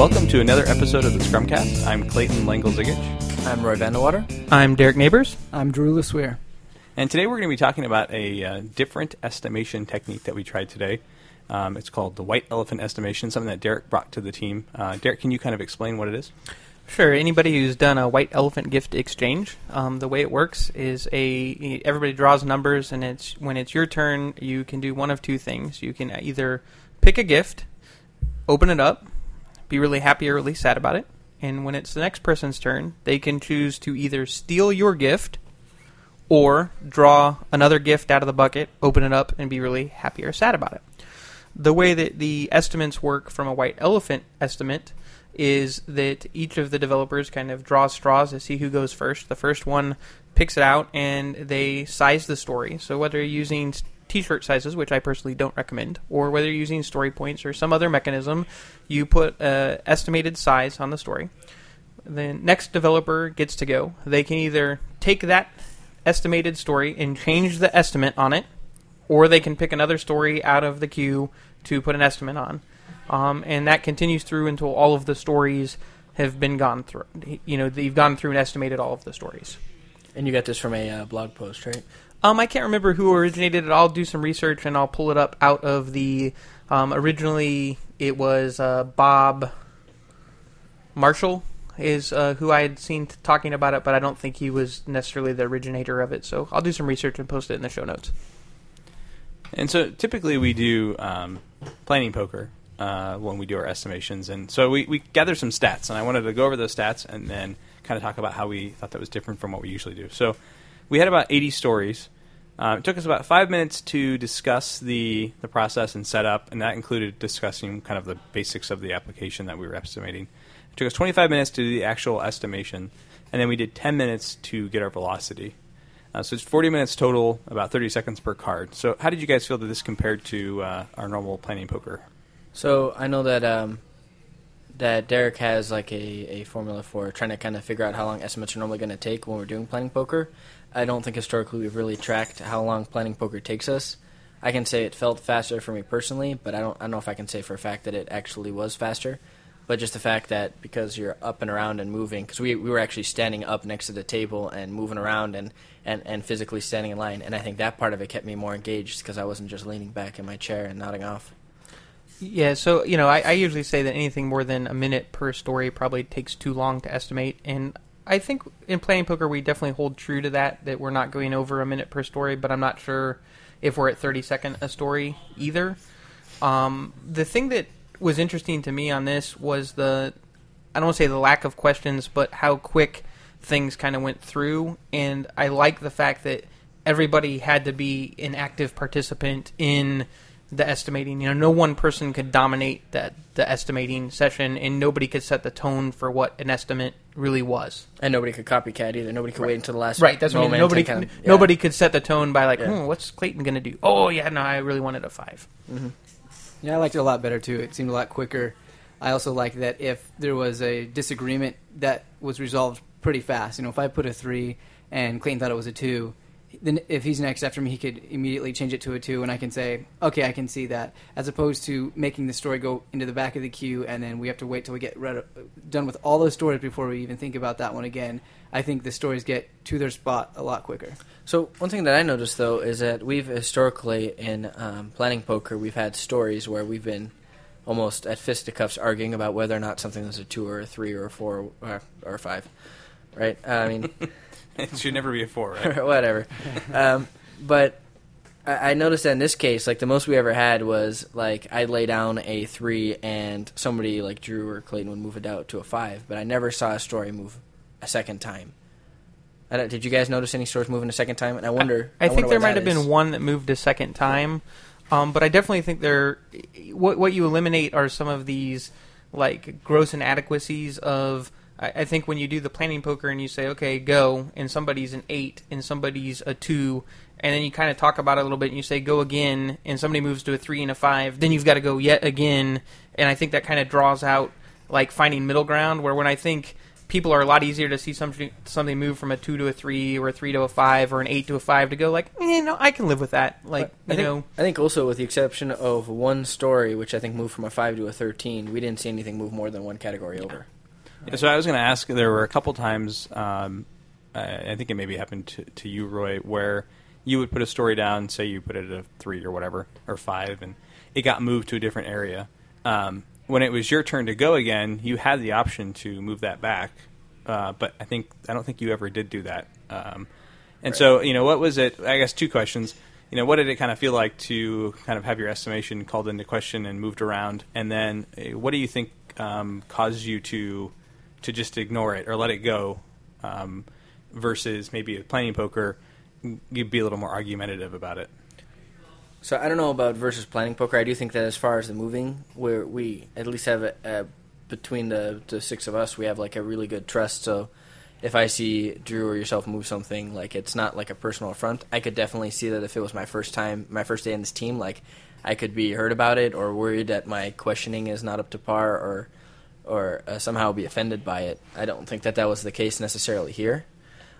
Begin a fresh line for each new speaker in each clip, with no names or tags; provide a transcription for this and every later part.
Welcome to another episode of the Scrumcast. I'm Clayton Lengel-Zigich.
I'm Roy van de Water.
I'm Derek Neighbors.
I'm Drew LeSueur.
And today we're going to be talking about a uh, different estimation technique that we tried today. Um, it's called the white elephant estimation, something that Derek brought to the team. Uh, Derek, can you kind of explain what it is?
Sure. Anybody who's done a white elephant gift exchange, um, the way it works is a everybody draws numbers, and it's when it's your turn, you can do one of two things. You can either pick a gift, open it up, be really happy or really sad about it, and when it's the next person's turn, they can choose to either steal your gift or draw another gift out of the bucket, open it up, and be really happy or sad about it. The way that the estimates work from a white elephant estimate is that each of the developers kind of draws straws to see who goes first. The first one picks it out and they size the story. So whether you're using t-shirt sizes, which I personally don't recommend, or whether you're using story points or some other mechanism, you put a estimated size on the story. The next developer gets to go. They can either take that estimated story and change the estimate on it, or they can pick another story out of the queue to put an estimate on. Um, and that continues through until all of the stories have been gone through. You know, you've gone through and estimated all of the stories.
And you got this from a uh, blog post, right?
Um, I can't remember who originated it. I'll do some research and I'll pull it up out of the. Um, originally, it was uh, Bob Marshall is uh, who I had seen t- talking about it, but I don't think he was necessarily the originator of it. So I'll do some research and post it in the show notes.
And so typically we do um, planning poker uh, when we do our estimations, and so we, we gather some stats, and I wanted to go over those stats and then kind of talk about how we thought that was different from what we usually do. So we had about 80 stories. Uh, it took us about five minutes to discuss the, the process and setup, and that included discussing kind of the basics of the application that we were estimating. It took us 25 minutes to do the actual estimation, and then we did 10 minutes to get our velocity. Uh, so it's 40 minutes total, about 30 seconds per card. So how did you guys feel that this compared to uh, our normal planning poker?
So I know that um, that Derek has like a, a formula for trying to kind of figure out how long estimates are normally going to take when we're doing planning poker. I don't think historically we've really tracked how long planning poker takes us. I can say it felt faster for me personally, but I don't I don't know if I can say for a fact that it actually was faster. But just the fact that because you're up and around and moving, because we, we were actually standing up next to the table and moving around and, and, and physically standing in line, and I think that part of it kept me more engaged because I wasn't just leaning back in my chair and nodding off.
Yeah, so you know, I, I usually say that anything more than a minute per story probably takes too long to estimate, and I think in planning poker we definitely hold true to that. That we're not going over a minute per story, but I'm not sure if we're at 30 second a story either. Um, the thing that was interesting to me on this was the I don't want to say the lack of questions, but how quick things kind of went through, and I like the fact that everybody had to be an active participant in the estimating. You know, no one person could dominate that the estimating session, and nobody could set the tone for what an estimate really was.
And nobody could copycat either. Nobody could
Right.
wait until the last
Right. That's what I mean.
moment
Nobody,
kind of- yeah.
nobody could set the tone by like,
Yeah.
hmm, what's Clayton going to do? Oh yeah, no, I really wanted a five.
Yeah, I liked it a lot better too. It seemed a lot quicker. I also like that if there was a disagreement, that was resolved pretty fast. You know, if I put a three and Clayton thought it was a two, then if he's next after me, he could immediately change it to a two, and I can say, okay, I can see that. As opposed to making the story go into the back of the queue, and then we have to wait till we get read, done with all those stories before we even think about that one again. I think the stories get to their spot a lot quicker.
So one thing that I noticed though is that we've historically in um, planning poker we've had stories where we've been almost at fisticuffs arguing about whether or not something was a two or a three or a four or, or a five, right? I mean,
it should never be a four, right?
whatever. Um, but I, I noticed that in this case, like the most we ever had was like I'd lay down a three and somebody like Drew or Clayton would move it out to a five, but I never saw a story move a second time. I don't, did you guys notice any stories moving a second time? And I wonder.
I, think
wonder
there might have
is.
been one that moved a second time, um, but I definitely think there. What what you eliminate are some of these like gross inadequacies of. I, I think when you do the planning poker and you say, okay, go, and somebody's an eight and somebody's a two, and then you kind of talk about it a little bit and you say go again, and somebody moves to a three and a five, then you've got to go yet again, and I think that kind of draws out like finding middle ground. Where when I think people are a lot easier to see something something move from a two to a three or a three to a five or an eight to a five to go like, eh, you know, I can live with that. Like,
I
you
think,
know,
I think also with the exception of one story, which I think moved from a five to a thirteen, we didn't see anything move more than one category over.
Yeah, So I was going to ask. There were a couple times. Um, I think it maybe happened to, to you, Roy, where you would put a story down. Say you put it at a three or whatever or five, and it got moved to a different area. Um, when it was your turn to go again, you had the option to move that back, uh, but I think I don't think you ever did do that. Um, and so, you know, what was it? I guess two questions. You know, what did it kind of feel like to kind of have your estimation called into question and moved around? And then, eh, what do you think um, caused you to to just ignore it or let it go, um, versus maybe a planning poker, you'd be a little more argumentative about it.
So I don't know about versus planning poker. I do think that as far as the moving, where we at least have a, a, between the the six of us, we have like a really good trust. So if I see Drew or yourself move something, like it's not like a personal affront. I could definitely see that if it was my first time, my first day in this team, like I could be hurt about it or worried that my questioning is not up to par or or uh, somehow be offended by it. I don't think that that was the case necessarily here.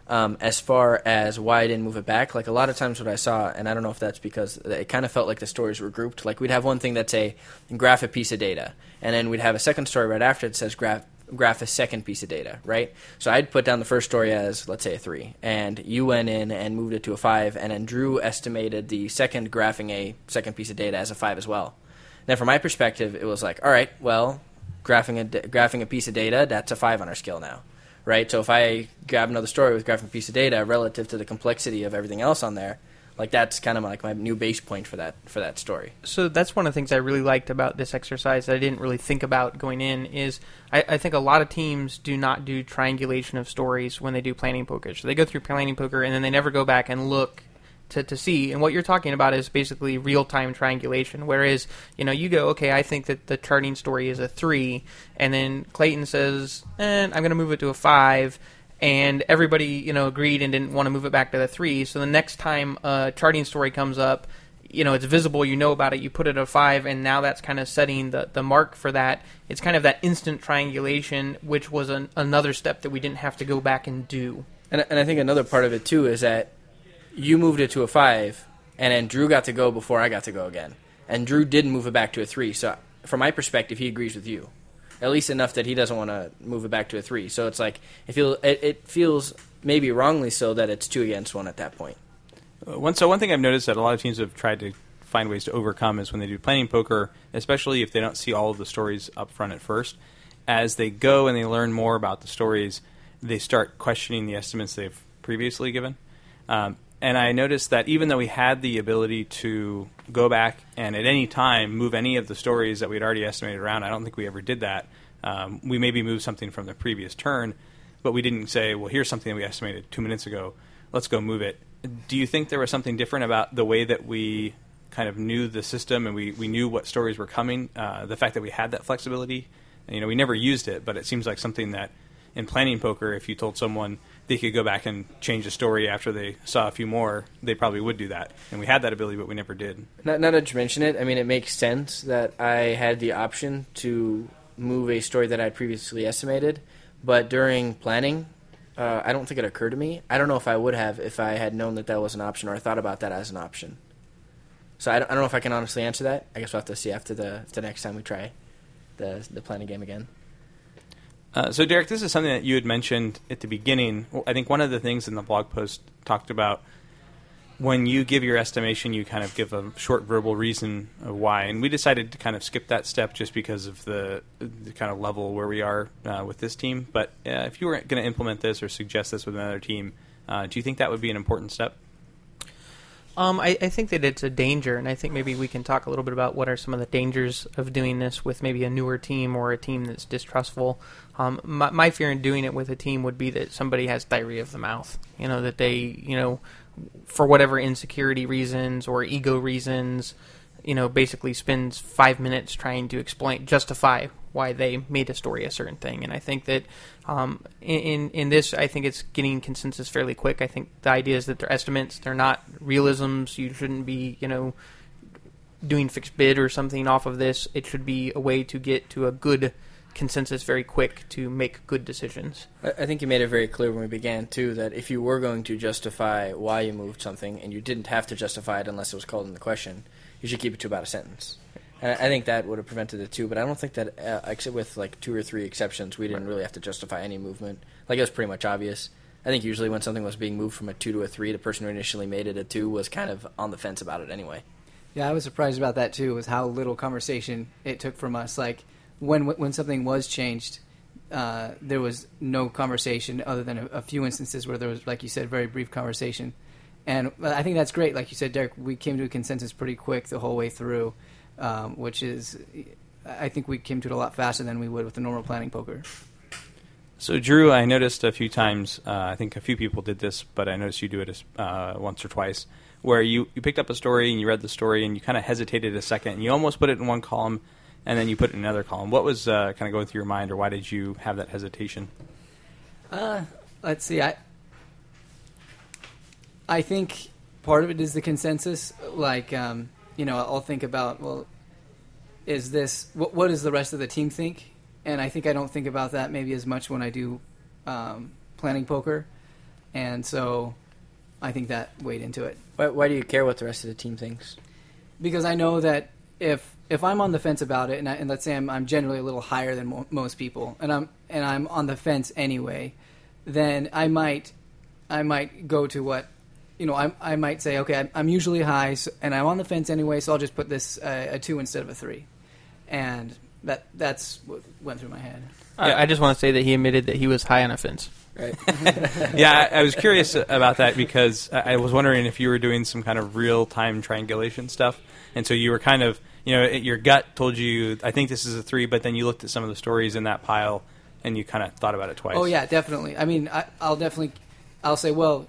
Um, as far as why I didn't move it back, like a lot of times what I saw, and I don't know if that's because it kind of felt like the stories were grouped. Like we'd have one thing that's a graph a piece of data, and then we'd have a second story right after it says graph graph a second piece of data, right? So I'd put down the first story as let's say a three, and you went in and moved it to a five, and then Drew estimated the second graphing a second piece of data as a five as well. Now, from my perspective, it was like, all right, well, graphing a graphing a piece of data, that's a five on our scale now right? So if I grab another story with graphing a piece of data relative to the complexity of everything else on there, like that's kind of like my new base point for that for that story.
so that's one of the things I really liked about this exercise that I didn't really think about going in is I, I think a lot of teams do not do triangulation of stories when they do planning poker. So they go through planning poker and then they never go back and look to, to see. And what you're talking about is basically real time triangulation. Whereas, you know, you go, okay, I think that the charting story is a three, and then Clayton says, eh, I'm going to move it to a five. And everybody, you know, agreed and didn't want to move it back to the three. So the next time a charting story comes up, you know, it's visible, you know about it, you put it at a five, and now that's kind of setting the, the mark for that. It's kind of that instant triangulation, which was an, another step that we didn't have to go back and do.
And and I think another part of it too is that you moved it to a five, and then Drew got to go before I got to go again, and Drew didn't move it back to a three. So from my perspective, he agrees with you, at least enough that he doesn't want to move it back to a three. So it's like it feels it, it feels maybe wrongly so that it's two against one at that point.
Uh, One so one thing I've noticed that a lot of teams have tried to find ways to overcome is when they do planning poker, especially if they don't see all of the stories up front at first. As they go and they learn more about the stories, they start questioning the estimates they've previously given. Um, and I noticed that even though we had the ability to go back and at any time move any of the stories that we'd already estimated around, I don't think we ever did that. Um, we maybe moved something from the previous turn, but we didn't say, well, here's something that we estimated two minutes ago. Let's go move it. Do you think there was something different about the way that we kind of knew the system and we, we knew what stories were coming? Uh, the fact that we had that flexibility? You know, we never used it, but it seems like something that in planning poker, if you told someone they could go back and change the story after they saw a few more, they probably would do that. And we had that ability, but we never did.
Not, not to mention it, I mean, it makes sense that I had the option to move a story that I'd previously estimated, but during planning, uh, I don't think it occurred to me. I don't know if I would have if I had known that that was an option or I thought about that as an option. So I don't, I don't know if I can honestly answer that. I guess we'll have to see after the the next time we try the the planning game again.
Uh, so, Derek, this is something that you had mentioned at the beginning. I think one of the things in the blog post talked about when you give your estimation, you kind of give a short verbal reason of why. And we decided to kind of skip that step just because of the, the kind of level where we are uh, with this team. But uh, if you were going to implement this or suggest this with another team, uh, do you think that would be an important step?
Um, I, I think that it's a danger, and I think maybe we can talk a little bit about what are some of the dangers of doing this with maybe a newer team or a team that's distrustful. Um, my, my fear in doing it with a team would be that somebody has diarrhea of the mouth. You know, that they, you know, for whatever insecurity reasons or ego reasons, you know, basically spends five minutes trying to explain, justify why they made a story a certain thing. And I think that um, in in this, I think it's getting consensus fairly quick. I think the idea is that they're estimates; they're not realisms. You shouldn't be, you know, doing fixed bid or something off of this. It should be a way to get to a good consensus very quick to make good decisions.
I think you made it very clear when we began too that if you were going to justify why you moved something, and you didn't have to justify it unless it was called in the question, you should keep it to about a sentence. And I think that would have prevented it too. But I don't think that, uh, except with like two or three exceptions, we didn't really have to justify any movement. Like it was pretty much obvious. I think usually when something was being moved from a two to a three, the person who initially made it a two was kind of on the fence about it anyway.
Yeah, I was surprised about that too. Was how little conversation it took from us. Like when when something was changed, uh, there was no conversation other than a, a few instances where there was, like you said, very brief conversation. And uh, I think that's great. Like you said, Derek, we came to a consensus pretty quick the whole way through, um, which is, I think we came to it a lot faster than we would with the normal planning poker.
So, Drew, I noticed a few times. Uh, I think a few people did this, but I noticed you do it uh, once or twice, where you, you picked up a story and you read the story and you kind of hesitated a second and you almost put it in one column and then you put it in another column. What was uh, kind of going through your mind, or why did you have that hesitation?
Uh, let's see. I I think part of it is the consensus. Like, um, you know, I'll think about well, is this what? What does the rest of the team think? And I think I don't think about that maybe as much when I do um, planning poker, and so I think that weighed into it
Why, why do you care what the rest of the team thinks?
because I know that if if I'm on the fence about it, and, I, and let's say I'm, I'm generally a little higher than mo- most people, and I'm and I'm on the fence anyway, then I might I might go to what you know I I might say okay I'm, I'm usually high so, and I'm on the fence anyway, so I'll just put this uh, a two instead of a three, and that that's what went through my head.
Yeah.
I, I just want to say that he admitted that he was high on offense.
Right.
yeah, I, I was curious about that because I, I was wondering if you were doing some kind of real time triangulation stuff, and so you were kind of, you know, your gut told you, I think this is a three, but then you looked at some of the stories in that pile and you kind of thought about it twice.
Oh yeah, definitely. I mean, I, I'll definitely, I'll say, well,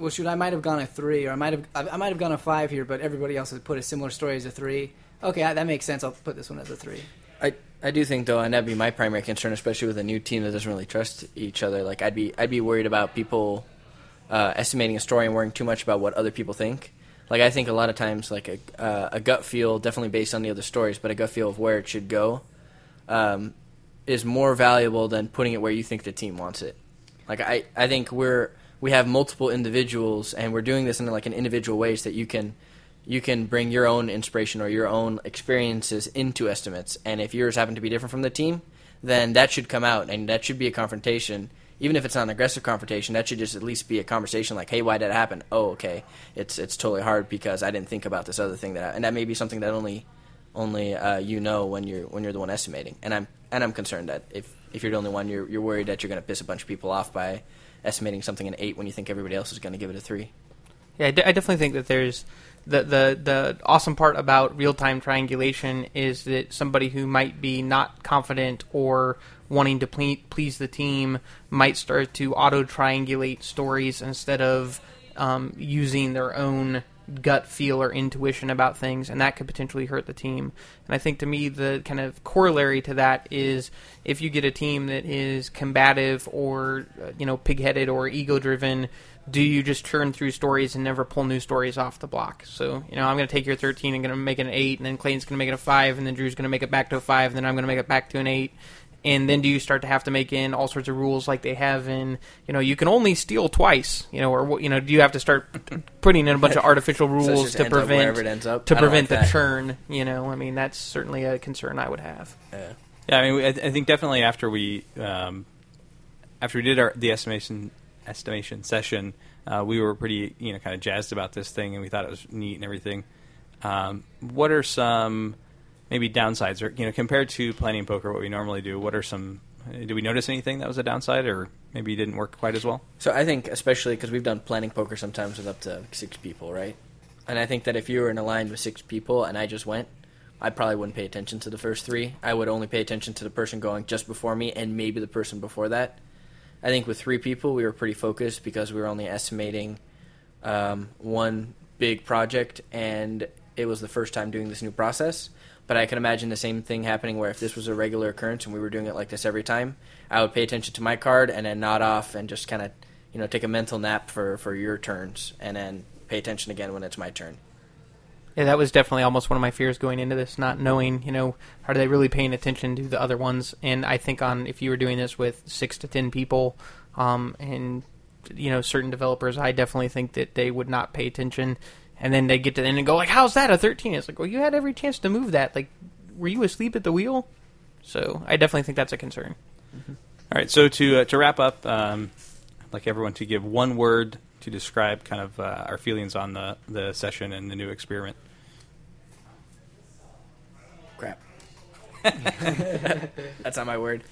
well, shoot, I might have gone a three, or I might have, I, might have gone a five here, but everybody else has put a similar story as a three. Okay, that makes sense. I'll put this one as a three.
I, I do think though, and that'd be my primary concern, especially with a new team that doesn't really trust each other. Like I'd be I'd be worried about people uh, estimating a story and worrying too much about what other people think. Like I think a lot of times, like a uh, a gut feel, definitely based on the other stories, but a gut feel of where it should go, um, is more valuable than putting it where you think the team wants it. Like I, I think we're we have multiple individuals, and we're doing this in like an individual ways that you can you can bring your own inspiration or your own experiences into estimates. And if yours happen to be different from the team, then that should come out, and that should be a confrontation. Even if it's not an aggressive confrontation, that should just at least be a conversation like, "Hey, why did it happen? Oh, okay, it's it's totally hard because I didn't think about this other thing that," I, and that may be something that only only uh, you know when you're when you're the one estimating. And I'm and I'm concerned that if if you're the only one, you're you're worried that you're going to piss a bunch of people off by estimating something an eight when you think everybody else is going to give it a three.
Yeah, I, definitely think that there's the the the awesome part about real time triangulation is that somebody who might be not confident or wanting to ple- please the team might start to auto triangulate stories instead of um, using their own gut feel or intuition about things, and that could potentially hurt the team. And I think to me, the kind of corollary to that is if you get a team that is combative or uh, you know pigheaded or ego driven, do you just churn through stories and never pull new stories off the block? So you know, I'm going to take your 13 and going to make it an eight, and then Clayton's going to make it a five, and then Drew's going to make it back to a five, and then I'm going to make it back to an eight. And then do you start to have to make in all sorts of rules like they have in, you know, you can only steal twice, you know, or you know, do you have to start putting in a bunch of artificial rules
just
to prevent
it ends up.
to prevent
like
the
that.
churn? You know, I mean, that's certainly a concern I would have.
Yeah.
Yeah, I mean, we- I, I think definitely after we um, after we did our the estimation estimation session, uh, we were pretty you know kind of jazzed about this thing, and we thought it was neat and everything. Um, what are some maybe downsides, or you know, compared to planning poker, what we normally do? What are some? Did we notice anything that was a downside, or maybe didn't work quite as well?
So I think, especially because we've done planning poker sometimes with up to six people, right? And I think that if you were in a line with six people and I just went, I probably wouldn't pay attention to the first three. I would only pay attention to the person going just before me and maybe the person before that. I think with three people, we were pretty focused because we were only estimating um, one big project, and it was the first time doing this new process. But I can imagine the same thing happening where if this was a regular occurrence and we were doing it like this every time, I would pay attention to my card and then nod off and just kind of, you know, take a mental nap for, for your turns and then pay attention again when it's my turn.
Yeah, that was definitely almost one of my fears going into this, not knowing, you know, are they really paying attention to the other ones? And I think on if you were doing this with six to ten people, um, and you know, certain developers, I definitely think that they would not pay attention, and then they get to the end and go like, "How's that a 13? It's like, well, you had every chance to move that. Like, were you asleep at the wheel? So I definitely think that's a concern.
All right, so to uh, to wrap up, um, I'd like everyone to give one word to describe kind of uh, our feelings on the the session and the new experiment.
Crap. That's not my word.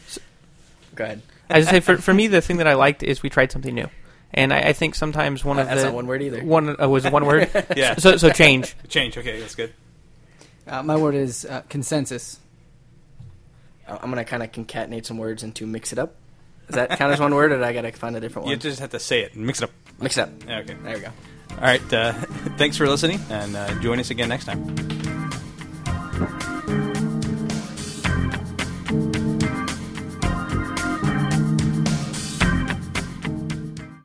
Go ahead.
I just say for for me, the thing that I liked is we tried something new, and I, I think sometimes one
Uh,
of
that's
the
not one word either.
One uh, was one word.
Yeah.
So so change.
Change. Okay, that's good.
Uh, my word is uh, consensus.
I- I'm gonna kind of concatenate some words into mix it up. Does that count as one word, or do I gotta find a different one?
You
one?
just have to say it and mix it up.
Mix it up.
Okay.
There we go.
All right. Uh, thanks for listening, and uh, join us again next time.